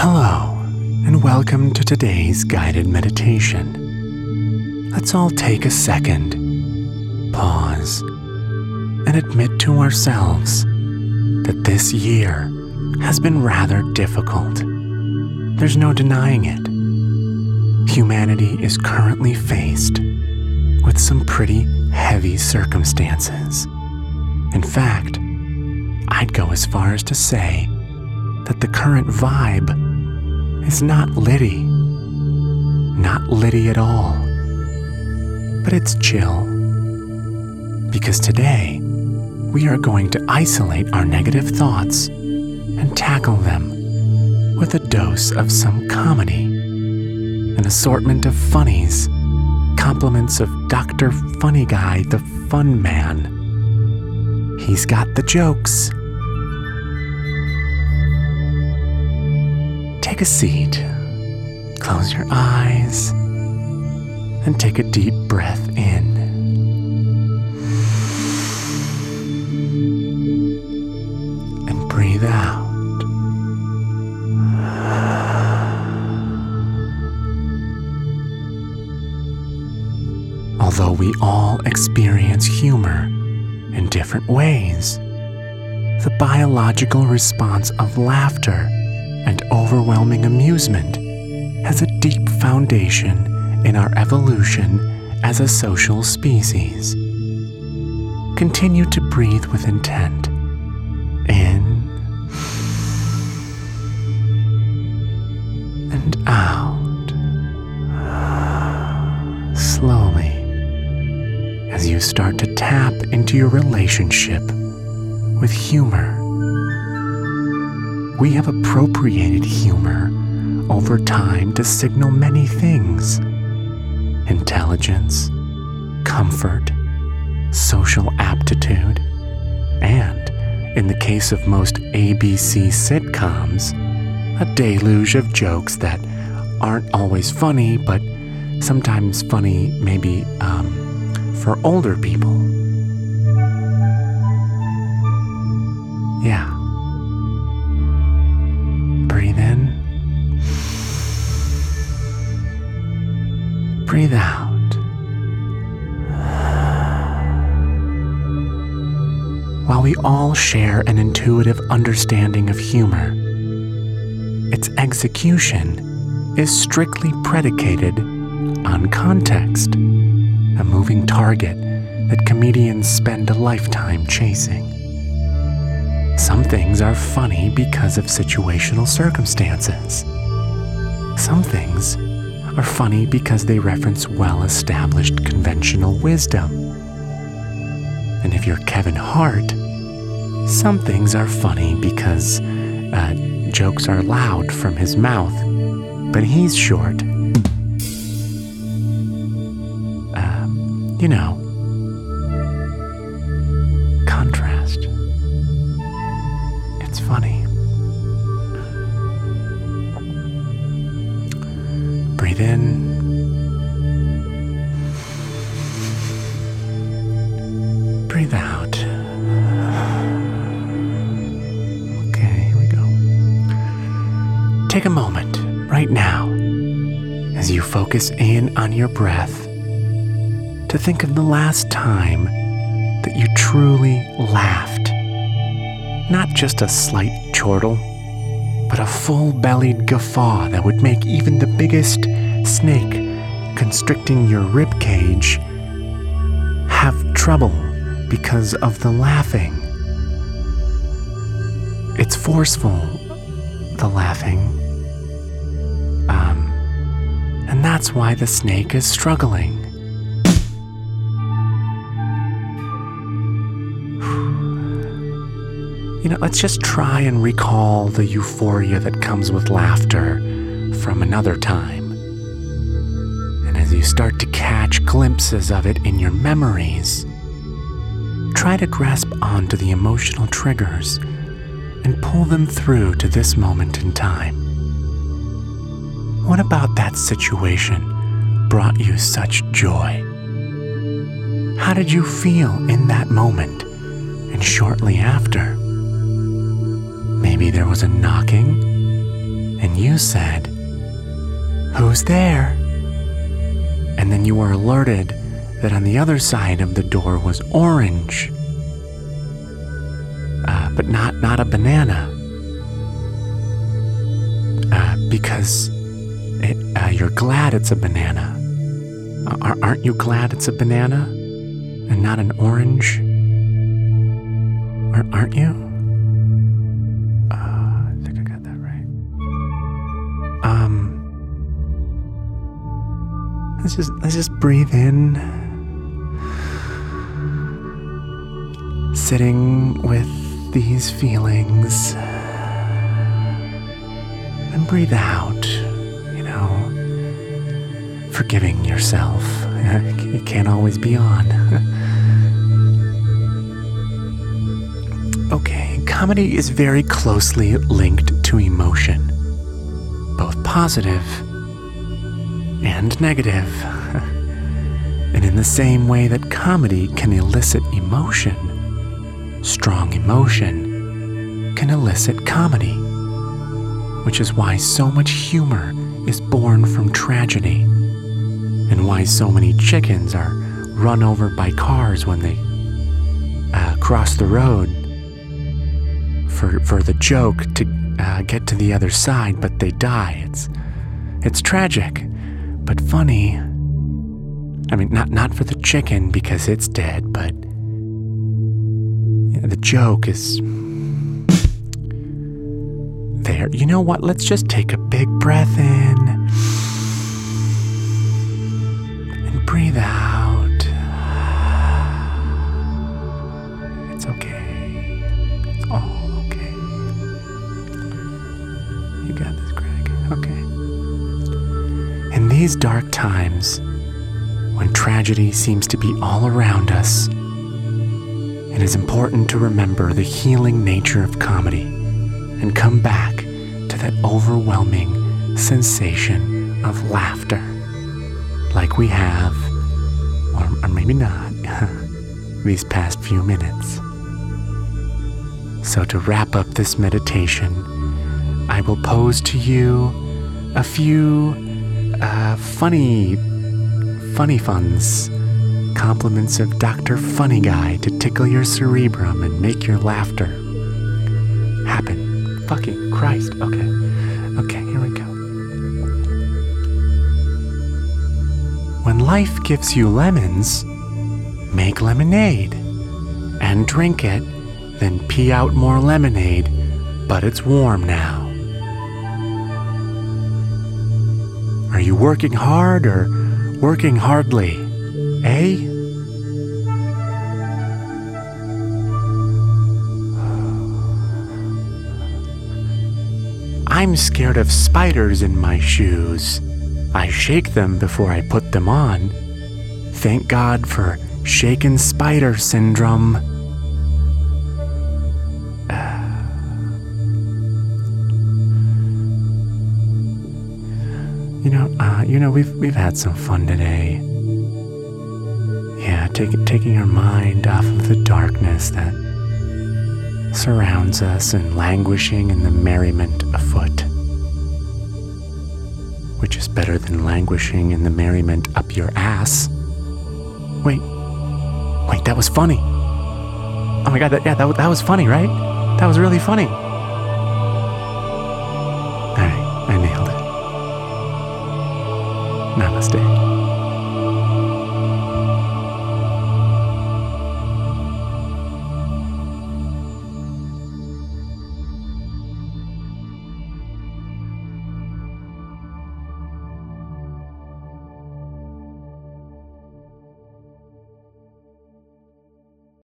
Hello, and welcome to today's guided meditation. Let's all take a second, pause, and admit to ourselves that this year has been rather difficult. There's no denying it. Humanity is currently faced with some pretty heavy circumstances. In fact, I'd go as far as to say that the current vibe is not Liddy. Not Liddy at all. But it's chill. Because today, we are going to isolate our negative thoughts and tackle them with a dose of some comedy, an assortment of funnies, compliments of Dr. Funny Guy, the Fun Man. He's got the jokes. Take a seat, close your eyes, and take a deep breath in. And breathe out. Although we all experience humor in different ways, the biological response of laughter and overwhelming amusement has a deep foundation in our evolution as a social species. Continue to breathe with intent. In and out. Slowly, as you start to tap into your relationship with humor we have appropriated humor over time to signal many things intelligence, comfort, social aptitude, and, in the case of most ABC sitcoms, a deluge of jokes that aren't always funny, but sometimes funny maybe um, for older people. Yeah. We all share an intuitive understanding of humor, its execution is strictly predicated on context, a moving target that comedians spend a lifetime chasing. Some things are funny because of situational circumstances. Some things are funny because they reference well established conventional wisdom. And if you're Kevin Hart, some things are funny because uh, jokes are loud from his mouth, but he's short. Um, you know, contrast. It's funny. Breathe in. Breathe out. Take a moment right now as you focus in on your breath to think of the last time that you truly laughed. Not just a slight chortle, but a full bellied guffaw that would make even the biggest snake constricting your rib cage have trouble because of the laughing. It's forceful, the laughing. And that's why the snake is struggling. You know, let's just try and recall the euphoria that comes with laughter from another time. And as you start to catch glimpses of it in your memories, try to grasp onto the emotional triggers and pull them through to this moment in time. What about that situation brought you such joy? How did you feel in that moment and shortly after? Maybe there was a knocking, and you said, Who's there? And then you were alerted that on the other side of the door was orange, uh, but not, not a banana. Uh, because uh, you're glad it's a banana. Uh, aren't you glad it's a banana and not an orange? Or aren't you? Uh, I think I got that right. Um, let's just let's just breathe in, sitting with these feelings, and breathe out. Forgiving yourself. It can't always be on. Okay, comedy is very closely linked to emotion, both positive and negative. and in the same way that comedy can elicit emotion, strong emotion can elicit comedy, which is why so much humor is born from tragedy, and why so many chickens are run over by cars when they uh, cross the road for for the joke to uh, get to the other side, but they die. It's it's tragic, but funny. I mean, not not for the chicken because it's dead, but the joke is there. You know what? Let's just take a big breath in breathe out. It's okay. It's all okay. You got this, Greg. Okay. In these dark times, when tragedy seems to be all around us, it is important to remember the healing nature of comedy and come back to that overwhelming sensation of laughter, like we have, or, or maybe not, these past few minutes. So, to wrap up this meditation, I will pose to you a few uh, funny, funny funs, compliments of Dr. Funny Guy to tickle your cerebrum and make your laughter happen. Fucking Christ. Okay. Okay, here we go. Life gives you lemons, make lemonade and drink it, then pee out more lemonade, but it's warm now. Are you working hard or working hardly? Eh? I'm scared of spiders in my shoes. I shake them before I put them on. Thank God for shaken spider syndrome. You know, uh, you know, we've we've had some fun today. Yeah, take, taking our mind off of the darkness that surrounds us and languishing in the merriment afoot, which is better than languishing in the merriment up your ass. Wait, wait, that was funny. Oh my god, that, yeah, that, that was funny, right? That was really funny.